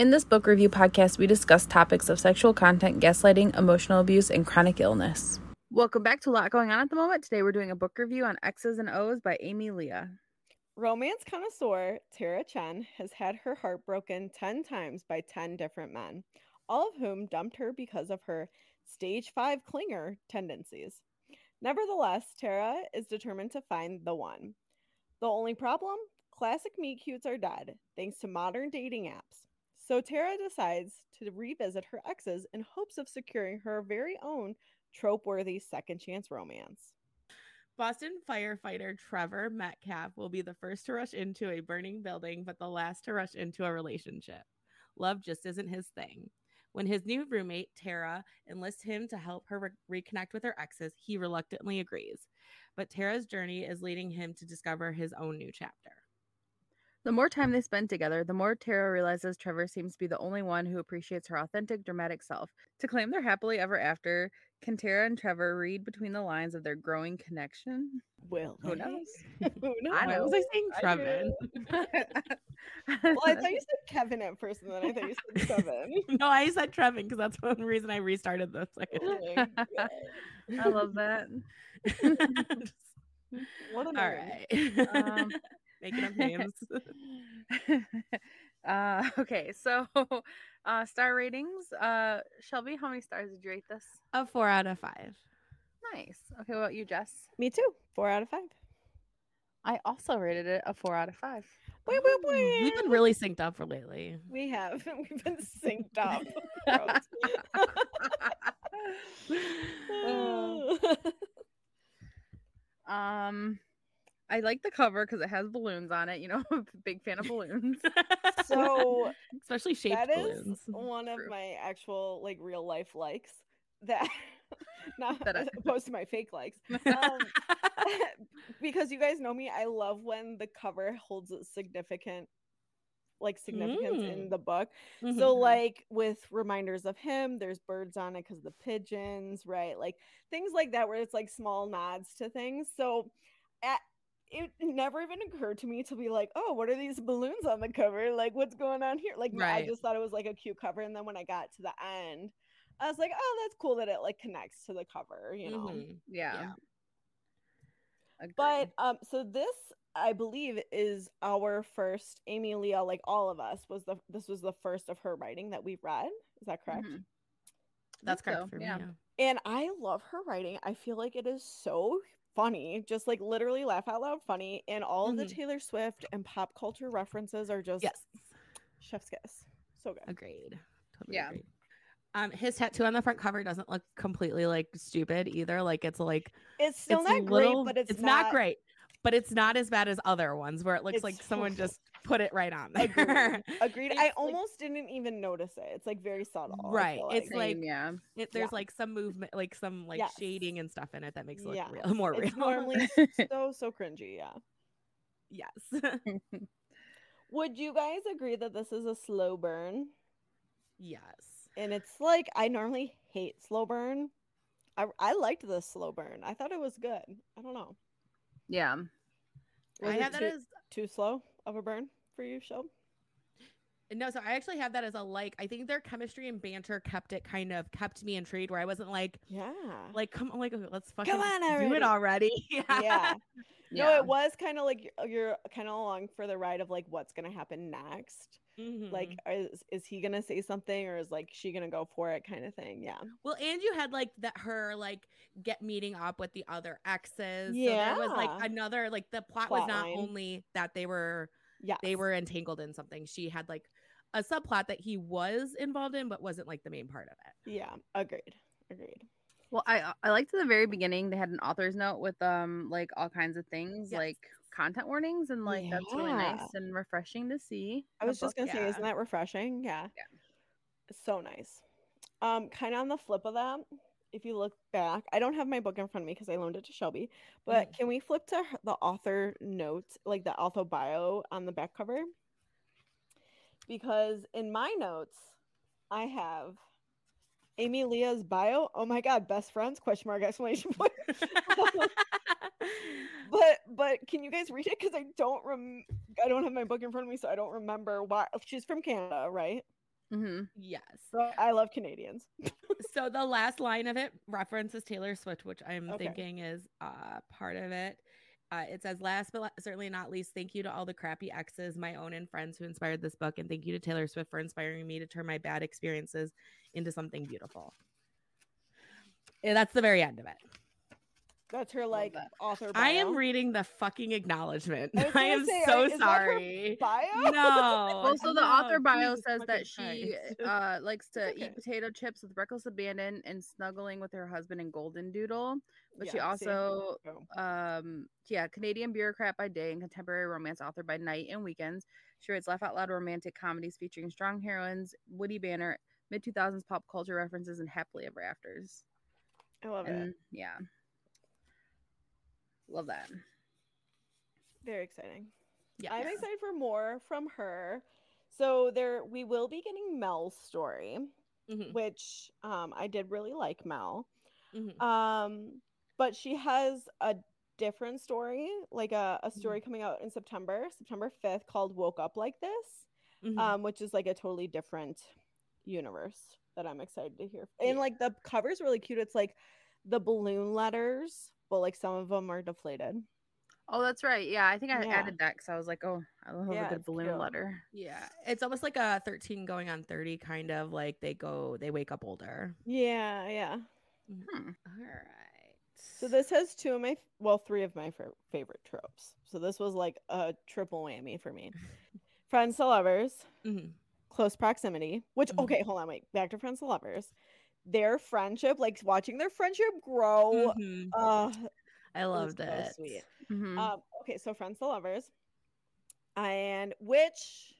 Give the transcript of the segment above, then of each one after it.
In this book review podcast, we discuss topics of sexual content, gaslighting, emotional abuse, and chronic illness. Welcome back to a lot going on at the moment. Today we're doing a book review on Exes and O's by Amy Lea. Romance connoisseur Tara Chen has had her heart broken 10 times by 10 different men, all of whom dumped her because of her stage 5 clinger tendencies. Nevertheless, Tara is determined to find the one. The only problem? Classic meet cutes are dead, thanks to modern dating apps. So Tara decides to revisit her exes in hopes of securing her very own trope worthy second chance romance. Boston firefighter Trevor Metcalf will be the first to rush into a burning building, but the last to rush into a relationship. Love just isn't his thing. When his new roommate, Tara, enlists him to help her re- reconnect with her exes, he reluctantly agrees. But Tara's journey is leading him to discover his own new chapter. The more time they spend together, the more Tara realizes Trevor seems to be the only one who appreciates her authentic, dramatic self. To claim they're happily ever after, can Tara and Trevor read between the lines of their growing connection? Well, Who knows? Who knows? I know. Was I saying I Trevin? Well, I thought you said Kevin at first, and then I thought you said Kevin. no, I said Trevin because that's one reason I restarted the second. Oh. I love that. What a All name. right. Um, Making up names. uh, okay, so uh, star ratings. Uh, Shelby, how many stars did you rate this? A four out of five. Nice. Okay, what about you, Jess? Me too. Four out of five. I also rated it a four out of five. Wait, wait, Ooh. We've been really synced up for lately. We have. We've been synced up. Um, um, I like the cover because it has balloons on it. You know, I'm a big fan of balloons. so especially shaped that is balloons. one of True. my actual like real life likes that not That I- as opposed to my fake likes um, because you guys know me i love when the cover holds a significant like significance in Mm. the book so Mhm. like with reminders of him there's birds on it because the pigeons right like things like that where it's like small nods to things so at, it never even occurred to me to be like oh what are these balloons on the cover like what's going on here like i just thought it was like a cute cover and then when i got to the end i was like oh that's cool that it like connects to the cover you know Mhm. yeah. Yeah. But um so this i believe is our first amy lea like all of us was the this was the first of her writing that we've read is that correct Mhm. That's correct so, for me. yeah. Yeah. and i love her writing i feel like it is so funny just like literally laugh out loud funny and all of the Mhm. taylor swift and pop culture references are just Yes. chef's kiss so good Agreed. Totally Yeah. agreed. Um, his tattoo on the front cover doesn't look completely like stupid either. Like it's like it's still it's not little- great but it's, not, great, but it's not as bad as other ones where it looks It's like someone so- just put it right on there. agreed agreed i It's, like- almost didn't even notice it it's like very subtle Right, feel it's Same, like- yeah. It, there's Yeah. like some movement, like some like Yes. shading and stuff in it that makes it look Yes, real, more real. normally so so cringy yeah yes, Would you guys agree that this is a slow burn? yes. And it's like I normally hate slow burn. I I liked this slow burn. I thought it was good. I don't know. yeah. Was I have that too, as too slow of a burn for you, Shelb? no, so I actually have that as a like. I think their chemistry and banter kept it kind of kept me intrigued. Where I wasn't like, Yeah. like come on, like let's fucking Come on do it already. yeah. yeah. No, Yeah. it was kind of like you're, you're kind of along for the ride of like what's gonna happen next. Mhm. Like, is is he gonna say something or is like she gonna go for it, kind of thing? Yeah. Well, and you had like that her like get meeting up with the other exes. So there was like another like the plot, Plot was not line. only that they were Yeah. they were entangled in something. She had like a subplot that he was involved in, but wasn't like the main part of it. Yeah. Agreed. Agreed. Well, I I liked at the very beginning they had an author's note with um like all kinds of things Yes. like content warnings and like that's really nice and refreshing to see. I was just book- gonna say, isn't that refreshing? Yeah. Yeah. It's so nice. Um, kind of on the flip of that, if you look back, I don't have my book in front of me because I loaned it to Shelby. But can we flip to the author notes, like the author bio on the back cover? Because in my notes, I have Amy Lea's bio. Oh my god, best friends? Question mark exclamation point. but but can you guys read it? Because I don't rem I don't have my book in front of me, so I don't remember why. She's from Canada, right? Mm-hmm. yes. So I love Canadians. So the last line of it references Taylor Swift, which I'm Okay. thinking is uh, part of it. Uh, it says, last but certainly not least, thank you to all the crappy exes, my own and friends who inspired this book. And thank you to Taylor Swift for inspiring me to turn my bad experiences into something beautiful. And that's the very end of it. That's her like that. author. I am reading the fucking acknowledgement. I I, am say, so are- is that her sorry. bio. No. Well, so the no, author bio Jesus says that she uh, likes to okay. eat potato chips with reckless abandon and snuggling with her husband in Golden Doodle. But she Yeah, see? also, Oh. um, yeah, Canadian bureaucrat by day and contemporary romance author by night and weekends. She writes laugh out loud romantic comedies featuring strong heroines, witty banner, mid 2000s pop culture references, and happily ever afters. I love it. Yeah, love that. Very exciting. Yeah. I'm excited for more from her. So there, we will be getting Mel's story, Mhm, which um, I did really like Mel. mhm. Um, but she has a different story, like a, a story coming out in September, September 5th, called Woke Up Like This, Mhm. um, which is like a totally different universe that I'm excited to hear. And like the cover's really cute. It's like the balloon letters, but like some of them are deflated. Oh, that's right. Yeah, I think I Yeah. added that because I was like, oh, I love Yeah, a good balloon cute. letter. Yeah, it's almost like a 13 going on 30 kind of like they go they wake up older. Yeah, yeah. Hmm. All right. So this has two of my well, three of my fa- favorite tropes. So this was like a triple whammy for me. Friends to lovers, Mhm. Close proximity. Which Mhm. okay, hold on, wait. Back to friends to lovers. Their friendship, like watching their friendship grow. Mhm. Uh, I was loved so it. sweet. Mhm. Um, okay, so friends to lovers, and which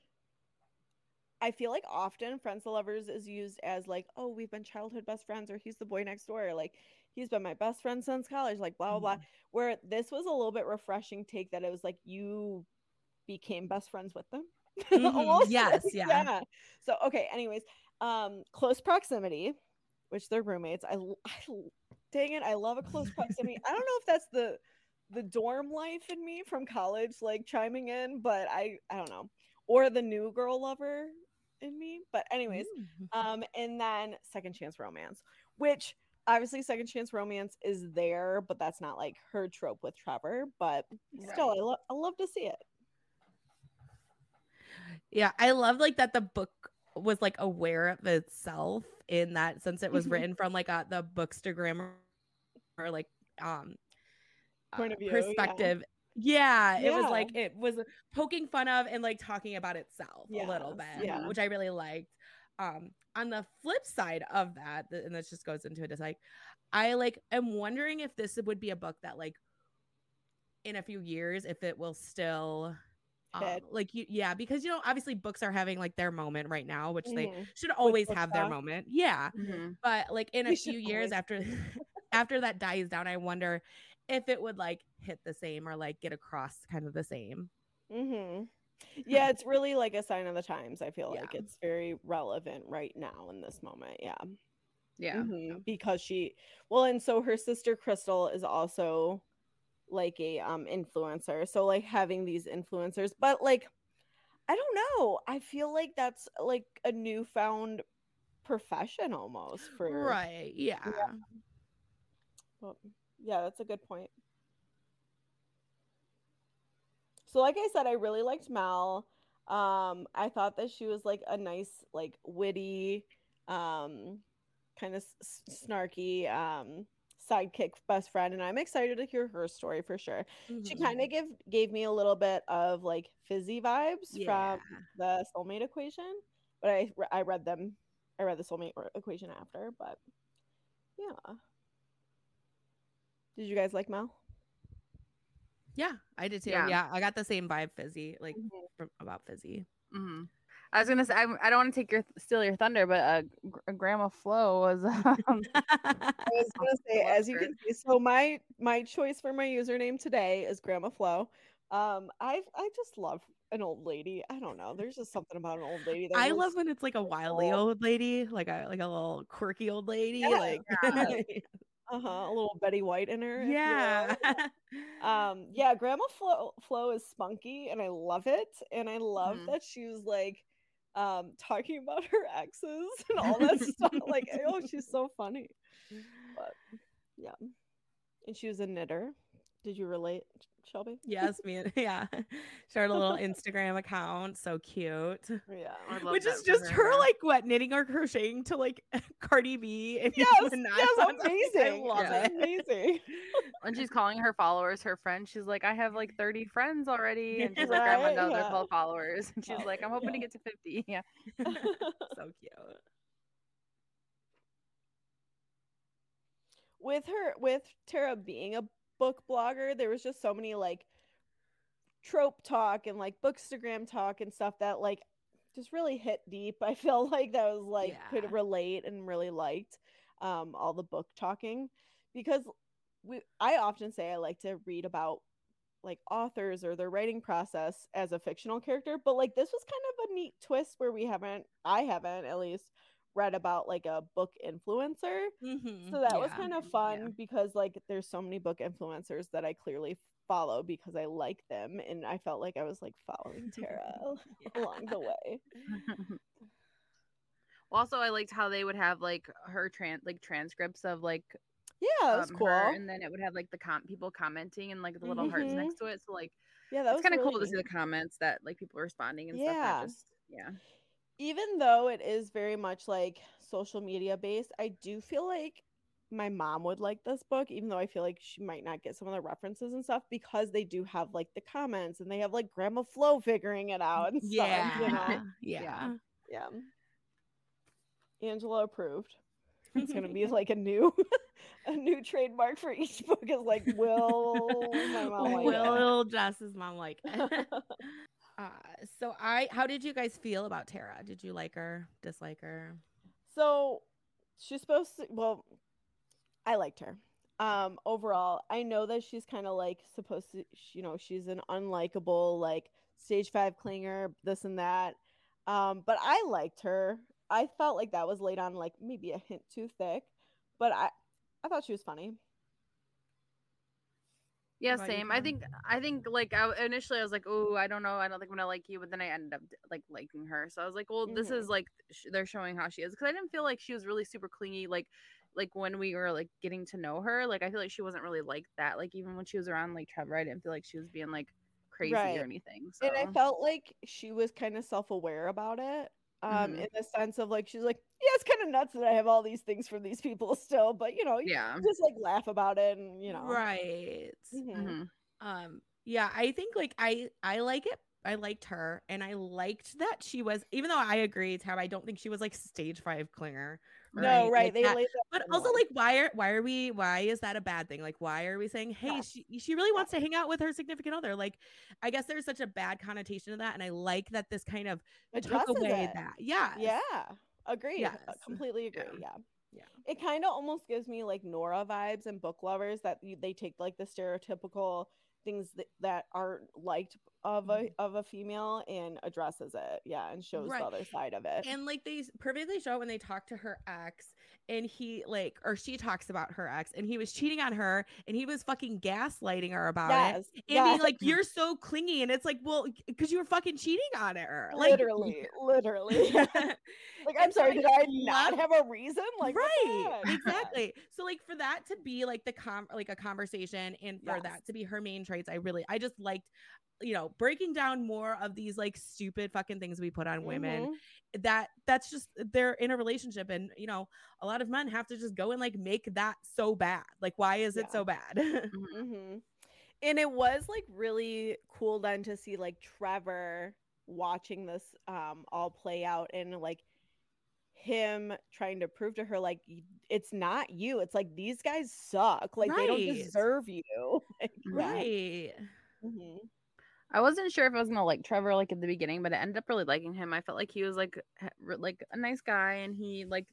I feel like often friends to lovers is used as like, oh, we've been childhood best friends, or he's the boy next door, or like he's been my best friend since college, like blah blah blah. Where this was a little bit refreshing take that it was like you became best friends with them. Mhm. Almost. Yes, yeah. So okay, anyways, um, close proximity, which they're roommates. I, I dang it, I love a close proximity. I don't know if that's the the dorm life in me from college, like chiming in, but I I don't know, or the new girl lover in me. But anyways, Mm. um, and then second chance romance, which obviously second chance romance is there, but that's not like her trope with Trevor. But still, I love I love to see it. Yeah, I love like that the book was like aware of itself in that since it was Mhm. written from like a the bookstagram or like um Point uh, of view, perspective. Yeah, it was like it was poking fun of and like talking about itself a little bit, yeah. which I really liked. Um, on the flip side of that, and this just goes into it, is like I like am wondering if this would be a book that like in a few years, if it will still um, like you, yeah, because you know, obviously books are having like their moment right now, which they Mhm. should always have their moment. Yeah, Mhm. but like in a We few years always- after after that dies down, I wonder if it would like hit the same or like get across kind of the same. Mm-hmm. Yeah, it's really like a sign of the times. I feel Yeah. like it's very relevant right now in this moment. Yeah. Yeah. Mhm, Because she, well, and so her sister Crystal is also like a um influencer. So like having these influencers, but like I don't know. I feel like that's like a newfound profession almost for Right. Yeah. Well, yeah, that's a good point. So, like I said, I really liked Mel. Um, I thought that she was like a nice, like witty, um, kind of s- snarky um sidekick best friend, and I'm excited to hear her story for sure. She Mhm. kind of give gave me a little bit of like fizzy vibes yeah. from the soulmate equation, but I I read them. I read the soulmate equation after, but yeah. Did you guys like Mel? Yeah, I did too. Yeah. Yeah, I got the same vibe, Fizzy, like Mhm. from, about Fizzy. hmm I was gonna say I, I don't want to take your steal your thunder, but uh, Gr- Grandma Flo was um, I was gonna say, as you can see, so my my choice for my username today is Grandma Flo. Um, I I just love an old lady. I don't know. There's just something about an old lady. That I really love when it's like a wily cool. old lady, like a like a little quirky old lady, Yeah, like uh-huh, a little Betty White in her. if you will. yeah. Um, yeah, Grandma Flo Flo is spunky and I love it. And I love Mhm. that she was like um talking about her exes and all that stuff. Like, oh, she's so funny. But yeah. And she was a knitter. Did you relate, Shelby? yes, me and yeah. Started a little Instagram account, so cute. Yeah. I love Which that is for just her her. like what knitting or crocheting to like Cardi B and Yes, Nicki Minaj yes, songs. I love Yeah. it. Amazing. when she's calling her followers her friends, she's like, I have like 30 friends already. And she's like, Right, Grandma knows yeah. they're called followers. And she's Oh, like, I'm hoping to get to 50. Yeah. so cute. with her with Tara being a book blogger, there was just so many like trope talk and like bookstagram talk and stuff that like just really hit deep. I feel like that was like Yeah. could relate and really liked um all the book talking because we I often say I like to read about like authors or their writing process as a fictional character, but like this was kind of a neat twist where we haven't I haven't at least read about like a book influencer. Mhm, So that was kind of yeah. fun because like there's so many book influencers that I clearly follow because I like them and I felt like I was like following Tara along the way. Also, I liked how they would have like her trans like transcripts of like Yeah, that was um, cool. her, and then it would have like the com- people commenting and like the little hearts Mhm. next to it. So like yeah, that was kind of really cool to see the comments that like people responding and stuff. Yeah. Just yeah. Even though it is very much like social media based, I do feel like my mom would like this book, even though I feel like she might not get some of the references and stuff because they do have like the comments and they have like Grandma Flo figuring it out and stuff. Yeah, You know? yeah. Yeah. Angela approved. It's gonna be like a new a new trademark for each book is like will my mom like it? Will Jess's mom like it? Uh, so I how did you guys feel about Tara? Did you like her, dislike her? So she's supposed to well, I liked her. Um overall, I know that she's kind of like supposed to you know, she's an unlikable like stage 5 clinger, this and that. Um but I liked her. I felt like that was laid on like maybe a hint too thick, but I I thought she was funny. Yeah, same. I think I think like I, initially I was like, oh, I don't know, I don't think I'm gonna like you, but then I ended up like liking her. So I was like, well, this Mhm. is like sh- they're showing how she is because I didn't feel like she was really super clingy. Like like when we were like getting to know her, like I feel like she wasn't really like that. Like even when she was around like Trevor, I didn't feel like she was being like crazy Right. or anything. So And I felt like she was kind of self-aware about it. Um, Mhm. in the sense of like she's like, yeah, it's kind of nuts that I have all these things from these people still, but you know, yeah, you just like laugh about it and you know, Right. Mhm. Mhm. Um yeah, I think like I I like it. I liked her and I liked that she was even though I agree Tabb, I don't think she was like stage 5 clinger. No, right? Like they that- that But also like why are why are we why is that a bad thing? Like why are we saying, "Hey, Yeah. she she really wants to hang out with her significant other?" Like I guess there's such a bad connotation to that and I like that this kind of took away it. that. Yeah. Yeah, agreed. uh, Yes. Completely agree. Yeah. Yeah. Yeah. It kind of almost gives me like Nora vibes and book lovers that you, they take like the stereotypical things that, that aren't liked of a of a female and addresses it. Yeah, and shows Mm-hmm. Right. the other side of it. And like they perfectly show when they talk to her ex and he like or she talks about her ex and he was cheating on her and he was fucking gaslighting her about it. And yes. being like, you're so clingy. And it's like, well, because you were fucking cheating on her. Like literally, literally. like, I'm so sorry, did I not have a reason? Like, right exactly so like for that to be like the com like a conversation and for Yes. that to be her main traits i really i just liked you know breaking down more of these like stupid fucking things we put on women Mhm. that that's just they're in a relationship and you know a lot of men have to just go and like make that so bad. Like why is it so bad? Hmm And it was like really cool then to see like Trevor watching this um all play out and like him trying to prove to her like it's not you. It's like these guys suck. Like they don't deserve you. Like, yeah. right. Mhm. I wasn't sure if I was gonna like Trevor like at the beginning, but I ended up really liking him. I felt like he was like like a nice guy, and he like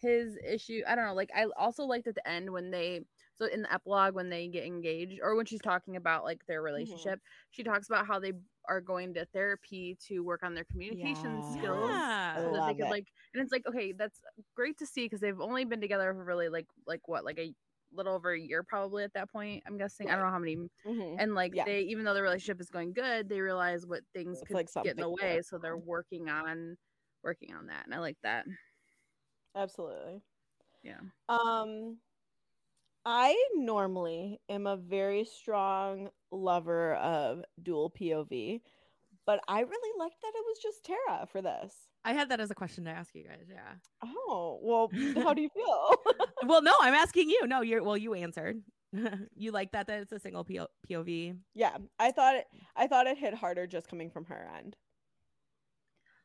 his issue. I don't know. Like I also liked at the end when they so in the epilogue when they get engaged or when she's talking about like their mm-hmm. relationship, she talks about how they are going to therapy to work on their communication Yeah. skills. Yeah. So that they could it. like, and it's like okay, that's great to see because they've only been together for really like like what like a little over a year probably at that point. I'm guessing. I don't know how many Mhm. and like Yeah. they even though the relationship is going good they realize what things It's could like get in the way so they're working on working on that and i like that Absolutely. yeah Um, I normally am a very strong lover of dual POV, but I really liked that it was just Tara for this. I had that as a question to ask you guys. Yeah. Oh, well, how do you feel? well, no, I'm asking you. No, you're well. You answered. you like that that it's a single PO- POV. yeah, I thought it. I thought it hit harder just coming from her end.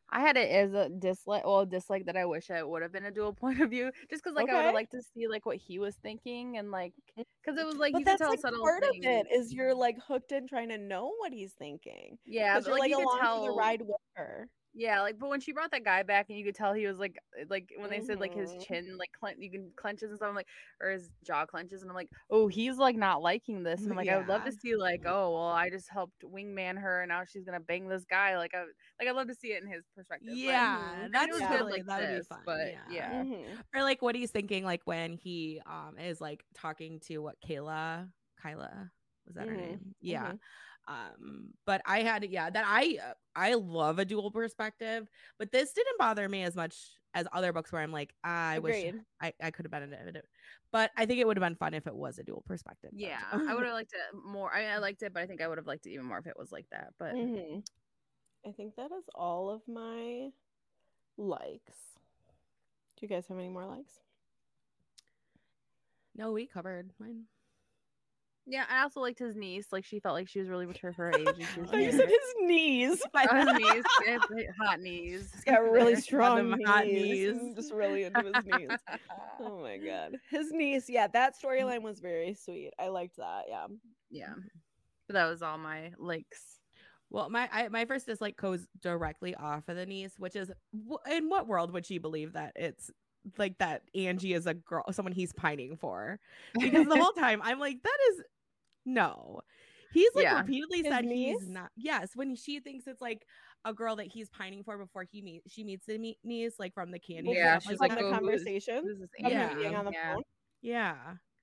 i had it as a dislike well dislike that i wish it would have been a dual point of view just because like i would Okay. have liked to see like what he was thinking and like mm. because it was like but you could that's tell like subtle part things. of it is you're like hooked in trying to know what he's thinking. yeah Because but you're like, like, you could along tell for the ride with her. Yeah, like but when she brought that guy back and you could tell he was like uh, like when they said like his Mhm. chin like clen- you can clenches and stuff I'm like or his jaw clenches and I'm like oh he's like not liking this and I'm like I would love to see like oh well I just helped wingman her and now she's gonna bang this guy like I like I'd love to see it in his perspective. Yeah, I mean, it that's Yeah. good totally like that would be fun. but yeah. yeah. Mhm. Or like what he's thinking, like when he um is like talking to what Kayla, Kyla was that her Mhm, name? Yeah. Um, but I had yeah that I uh, I love a dual perspective, but this didn't bother me as much as other books where I'm like "Ah, I wish I, I could have been in it, but I think it would have been fun if it was a dual perspective. Yeah. I would have liked it more. I, I liked it, but I think I would have liked it even more if it was like that. But Mhm. I think that is all of my likes. Do you guys have any more likes? no, we covered mine. Yeah, I also liked his niece. Like she felt like she was really mature for her age. And she was Oh, you said his knees. Oh, his knees, hot knees. He's got really strong them hot knees. knees. I'm just really into his knees. Oh my god. His niece, yeah, that storyline was very sweet. I liked that. Yeah. yeah, but that was all my likes. Well, my I, my first dislike goes directly off of the niece, which is in what world would she believe that it's like that Angie is a girl, someone he's pining for? Because the whole time I'm like, that is no. He's like Yeah. repeatedly His said niece? he's not. Yes, when she thinks it's like a girl that he's pining for before he meet she meets the me- niece, like from the candy. Yeah, shop, she's from like, the "Oh, who is- conversation. Who's this Yeah. being on the yeah. phone. yeah.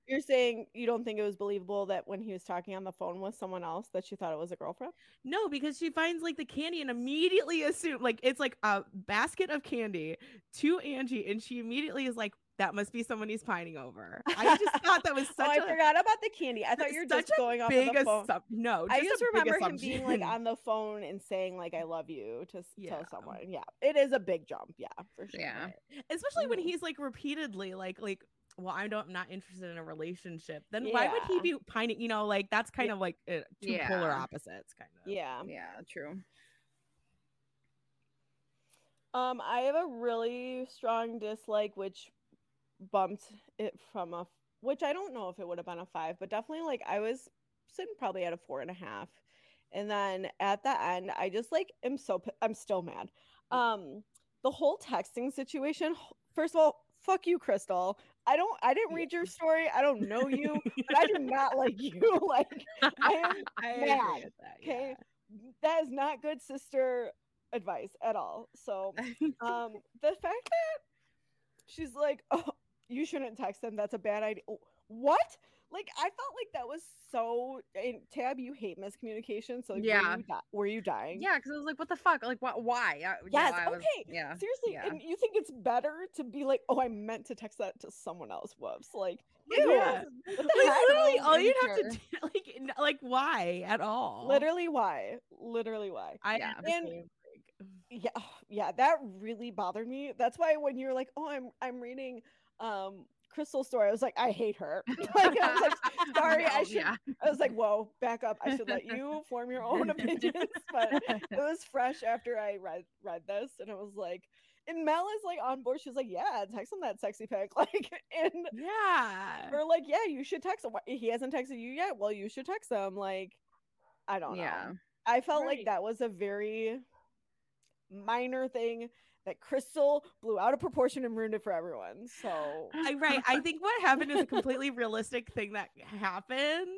You're saying you don't think it was believable that when he was talking on the phone with someone else that she thought it was a girlfriend? No, because she finds like the candy and immediately assume like it's like a basket of candy to Angie, and she immediately is like, "That must be someone he's pining over." I just thought that was oh, such I a forgot about the candy. I thought you were just a going off of big the phone. assump- No, I just just a big remember him being like on the phone and saying like "I love you" to Yeah. tell someone. Yeah, it is a big jump. Yeah, for sure. Yeah. especially when Mhm. he's like repeatedly like like. Well, I don't, I'm not interested in a relationship. Then why would he be pining? You know, like that's kind Yeah. of like uh, two polar opposites, kind of. Yeah. Yeah, true. Um, I have a really strong dislike, which bumped it from a, which I don't know if it would have been a five, but definitely like I was sitting probably at a four and a half, and then at the end, I just like am so I'm still mad. Um, the whole texting situation. First of all, fuck you, Crystal. I don't. I didn't read your story. I don't know you, but I do not like you. Like I am I mad, that. okay? yeah. that is not good sister advice at all. So um the fact that she's like oh you shouldn't text them that's a bad idea Oh, what like i felt like that was so and tabb you hate miscommunication so like, Yeah. were you, di- were you dying Yeah, because I was like, what the fuck? Like, what? Why? I- you know, Yes, I was- okay, yeah. seriously yeah. and you think it's better to be like oh i meant to text that to someone else whoops like Yeah. ew, Yeah. what the Like literally, all you'd have to do, like, n- like why at all? literally why literally why I Yeah. honestly, yeah yeah that really bothered me that's why when you're like oh i'm i'm reading um crystal's story i was like i hate her like i was like sorry i should Yeah. i was like whoa back up i should let you form your own opinions but it was fresh after i read read this and it was like and mel is like on board she's like yeah text him that sexy pic like and yeah. we're like yeah you should text him he hasn't texted you yet well you should text him like I don't know. Yeah. I felt Right. like that was a very minor thing that Crystal blew out of proportion and ruined it for everyone. So I right. I think what happened is a completely realistic thing that happened,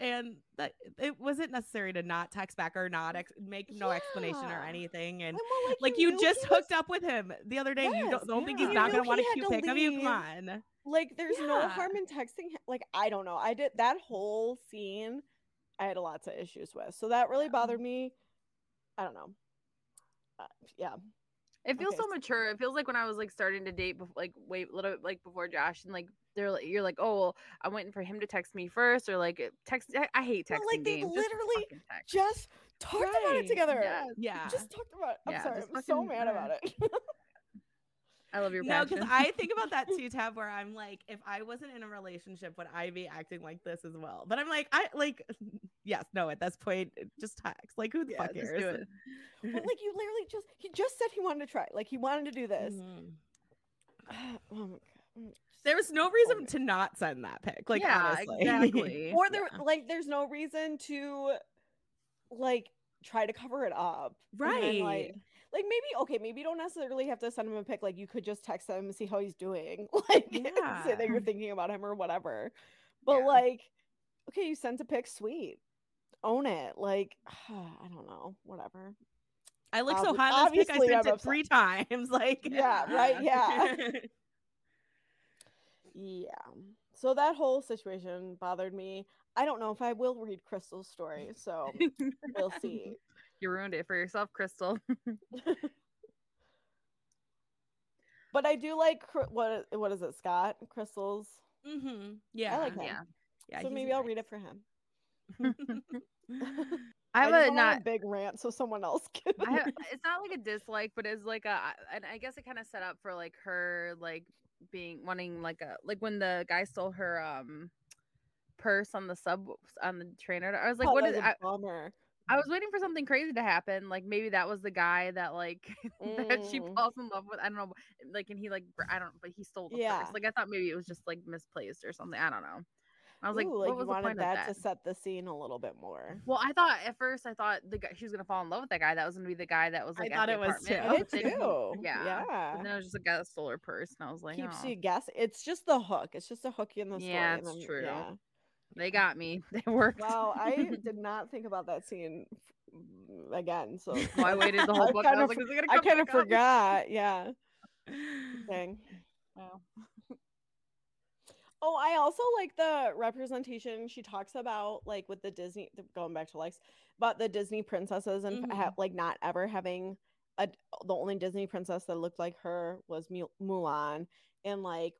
and that it wasn't necessary to not text back or not ex- make no explanation or anything. And And well, like you you just he was- hooked up with him the other day. you don't, don't think he's not knew gonna want a cute to pic of you? Come on. like there's no harm in texting him. Like I don't know. I did that whole scene. I had lots of issues with. So that really bothered me. I don't know. Uh, yeah. It feels Okay, so so- mature. It feels like when I was like starting to date, bef- like wait a little bit like before Josh, and like they're like, you're like, oh, well, I'm waiting for him to text me first, or like text. I, I hate texting Well, like, they games. Literally fucking text. Just talked about it together. Yeah. Yeah. Just talked about it. I'm Yeah, sorry. I'm so mad about it. I love your No, because I think about that too, Tabb, where I'm like, if I wasn't in a relationship, would I be acting like this as well? But I'm like, I like, yes, no, at this point, just text. Like, who the Yeah, fuck cares? but like you literally just he just said he wanted to try. Like he wanted to do this. Mhm. oh my god. Mm, There was no reason mad. to not send that pic. Like, yeah, honestly. exactly. Or there Yeah. like there's no reason to like try to cover it up. and then, Right. like like maybe okay, maybe you don't necessarily have to send him a pic. Like you could just text him and see how he's doing. Like and say that you're thinking about him or whatever. But Yeah. like, okay, you sent a pic, sweet. Own it. Like, I don't know. Whatever. I look so hot this pic. I sent I'm it three times. Like, Yeah, right, yeah. Yeah. So that whole situation bothered me. I don't know if I will read Crystal's story, so we'll see. you ruined it for yourself, Crystal. But I do like what what is it, Scott? Crystal's. hmm Yeah. I like him. yeah. Yeah. so maybe I'll read it for him. I have just a don't want big rant, so someone else can. I have, it's not like a dislike, but it's like a, and I guess it kind of set up for like her like being wanting like a like when the guy stole her um purse on the sub on the trainer. I was like, Oh, what that is? was bummer. I was waiting for something crazy to happen. Like maybe that was the guy that like that she Mm. falls in love with. I don't know. Like and he like I don't. But he stole the Yeah. purse. Like I thought maybe it was just like misplaced or something. I don't know. I was like, Ooh, what you was the wanted that, of to set the scene a little bit more. Well, I thought at first I thought the guy she was gonna fall in love with that guy. That was gonna be the guy that was I like. at thought the it was too. I but did then too. Yeah. Yeah. And then it was just a guy that stole her purse, and I was like, Keeps oh, you guess. It's just the hook. It's just a hook in the story. Yeah, it's then- true. Yeah. they got me. They worked. Wow, I did not think about that scene mm, again. So Well, I waited the whole book. I kind was of like, is it gonna I kind of forgot. Yeah. Dang. Wow. Oh, I also like the representation she talks about, like with the Disney, going back to likes, about the Disney princesses and Mhm. ha- like not ever having a the only Disney princess that looked like her was Mu- Mulan, and like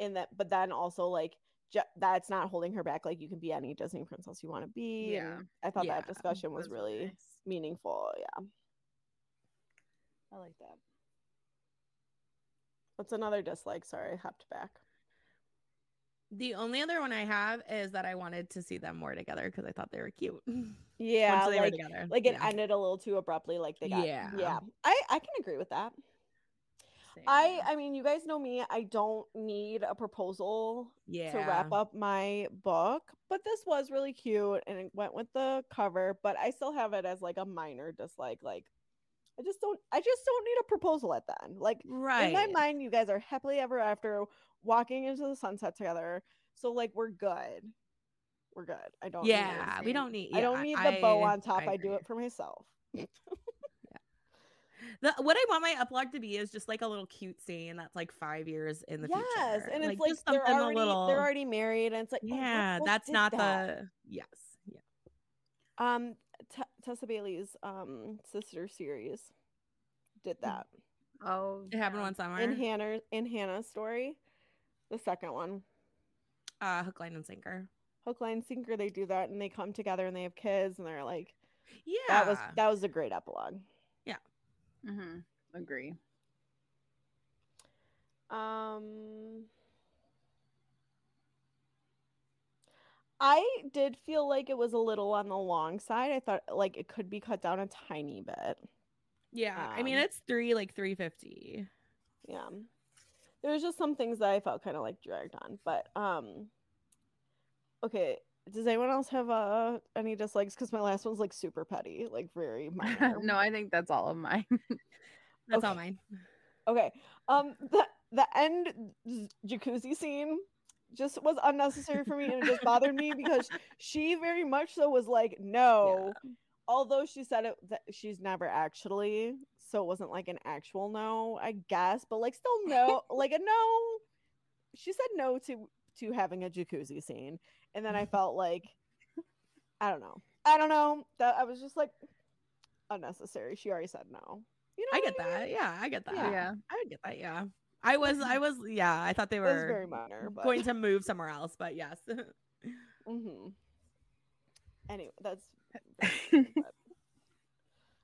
in that, but then also like that's not holding her back. Like you can be any Disney princess you want to be. Yeah. and I thought Yeah, that discussion was really nice. meaningful. Yeah, I like that. What's another dislike? Sorry, I hopped back. The only other one I have is that I wanted to see them more together because I thought they were cute. Yeah, Once they were like together. like it yeah. ended a little too abruptly like they got yeah Yeah. i i can agree with that Same. i i mean you guys know me i don't need a proposal yeah. to wrap up my book but this was really cute and it went with the cover but i still have it as like a minor dislike like i just don't i just don't need a proposal at the end like Right. in my mind you guys are happily ever after walking into the sunset together so like we're good we're good i don't need yeah, we don't need. i don't need the bow on top i, do it for myself The, what I want my epilogue to be is just like a little cute scene that's like five years in the yes, future. and it's like just they're something already a little. they're already married, and it's like oh, yeah, book that's not that? the yes. Yeah. um T- Tessa Bailey's um sister series did that oh, It happened yeah. one summer. in Hannah in Hannah's story, the second one. uh, hook, line, and sinker. Hook, line, sinker. They do that, and they come together, and they have kids, and they're like, Yeah, that was that was a great epilogue. Yeah. Mm-hmm. Agree. Um, I did feel like it was a little on the long side. I thought like it could be cut down a tiny bit. yeah. I mean, um, it's three like three fifty. Yeah. There's just some things that I felt kind of like dragged on, but um okay, Does anyone else have uh any dislikes? Because my last one's like super petty, like very minor. no, I think that's all of mine. That's all mine. Okay. Um the the end jacuzzi scene just was unnecessary for me and it just bothered me because she very much so was like, no. Although she said it that she's never actually, so it wasn't like an actual no, I guess, but like still no, like a no. She said no to to having a jacuzzi scene. And then I felt like I don't know. I don't know. That I was just like unnecessary. She already said no. You know I get mean? that. Yeah, I get that. Yeah. yeah. I get that. Yeah. I was, I was, yeah, I thought they were very minor, but going to move somewhere else, but yes. hmm Anyway, that's.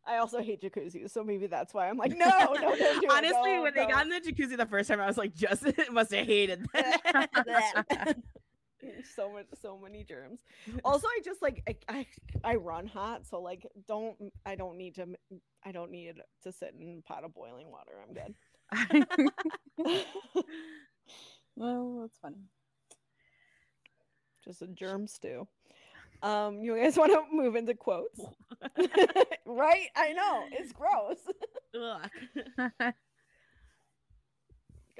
I also hate jacuzzis, so maybe that's why I'm like, no, no, don't do. Honestly, don't, when they got in the jacuzzi the first time, I was like, Justin must have hated that. so much, so many germs. Also, I just like I, I, I run hot, so like, don't I don't need to I don't need to sit in a pot of boiling water. I'm good. well, that's funny. just a germ stew. Um, you guys want to move into quotes? right? I know it's gross.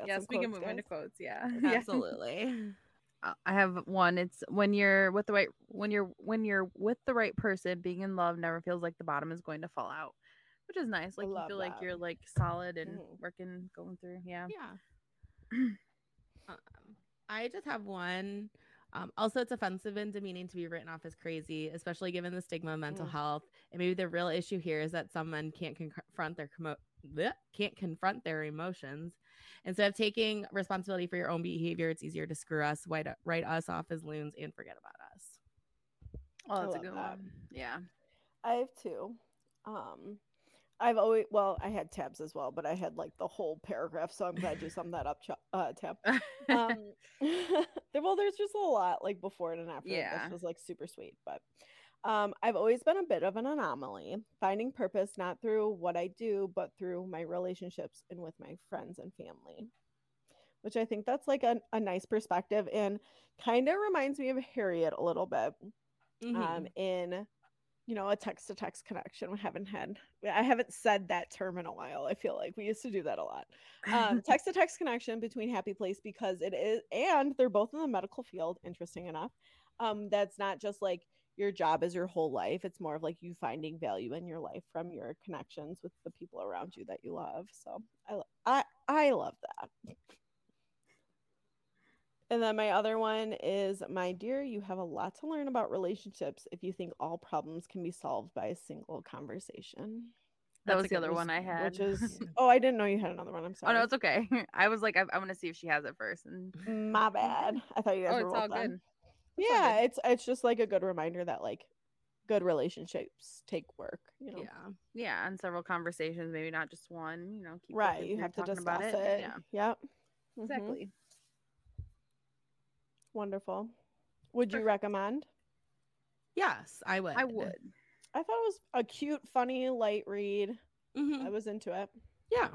Yes, we can move into quotes. Yeah. Absolutely. I have one. It's when you're with the right when you're when you're with the right person, being in love never feels like the bottom is going to fall out, which is nice. Like you love feel like that. you're like solid and Mhm. working, going through. Yeah. Yeah. um, I just have one. Um, also, it's offensive and demeaning to be written off as crazy, especially given the stigma of mental Mm. health. And maybe the real issue here is that some men can't confront their commo- bleh, can't confront their emotions. Instead of taking responsibility for your own behavior, it's easier to screw us, write, write us off as loons, and forget about us. Oh, I that's a love good that. one. Yeah. I have two. Um, I've always well, I had Tabb's as well, but I had like the whole paragraph, so I'm glad you summed that up, uh, Tabb. Um, well, there's just a lot like before and after. Yeah. This was like super sweet, but um, I've always been a bit of an anomaly, finding purpose not through what I do, but through my relationships and with my friends and family. Which I think that's like a, a nice perspective and kind of reminds me of Harriet a little bit um Mhm. in you know a text to text connection we haven't had i haven't said that term in a while i feel like we used to do that a lot. Um text to text connection between happy place because it is and they're both in the medical field interesting enough. Um that's not just like your job is your whole life it's more of like you finding value in your life from your connections with the people around you that you love so i i i love that and then my other one is, my dear, you have a lot to learn about relationships if you think all problems can be solved by a single conversation. that That's was the other one I had. Which is, oh, I didn't know you had another one. I'm sorry. oh no, it's okay. I was like, I, I want to see if she has it first. And my bad. I thought you guys oh, were it's all good. It's all Yeah, good. it's it's just like a good reminder that like good relationships take work. You know, Yeah. Yeah, and several conversations, maybe not just one. You know, keep right? You have to discuss about it. Yeah, Yep. Mhm. exactly. Wonderful. Would you recommend? Yes, I would. I would. I thought it was a cute, funny, light read. Mhm. I was into it. Yeah.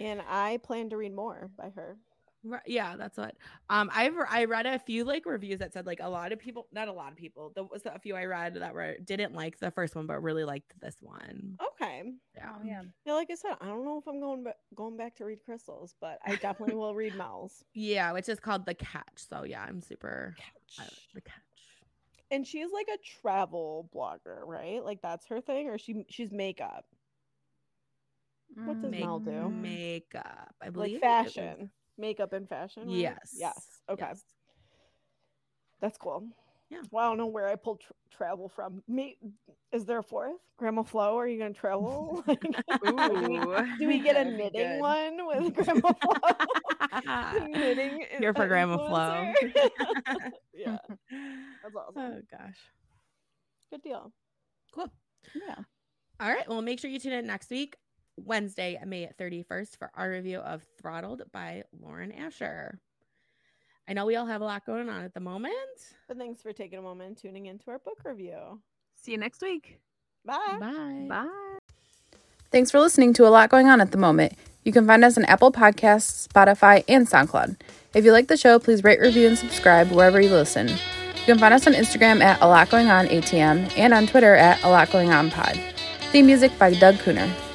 And I plan to read more by her. Right, yeah, that's what. Um, I've I read a few like reviews that said like a lot of people, not a lot of people. There was a few I read that were didn't like the first one, but really liked this one. Okay. Yeah, Oh yeah. Yeah, like I said, I don't know if I'm going back going back to read Crystals, but I definitely will read Mel's. yeah, which is called the Catch. So yeah, I'm super. I like the Catch. And she's like a travel blogger, right? Like that's her thing, or she she's makeup, What does Mm, Mel do? Makeup, I believe. like it was- fashion, makeup and fashion. right? Yes. Yes. Okay. yes. That's cool. Yeah. Well, I don't know where I pulled tr- travel from. Me, is there a fourth? Grandma Flo, are you gonna travel? Like, do, we, do we get a knitting good. one with Grandma Flo? knitting. Here for Grandma Flo. yeah, that's oh, awesome. oh gosh. Good deal. Cool. Yeah. All right. Well, make sure you tune in next week, Wednesday, May 31st, for our review of Throttled by Lauren Asher. I know we all have a lot going on at the moment. But thanks for taking a moment and tuning into our book review. See you next week. Bye. Bye. Bye. Thanks for listening to a lot going on at the moment. You can find us on Apple Podcasts, Spotify, and SoundCloud. If you like the show, please rate, review, and subscribe wherever you listen. You can find us on Instagram at A Lot Going On ATM and on Twitter at A Lot Going On Pod. Theme music by Doug Luenner.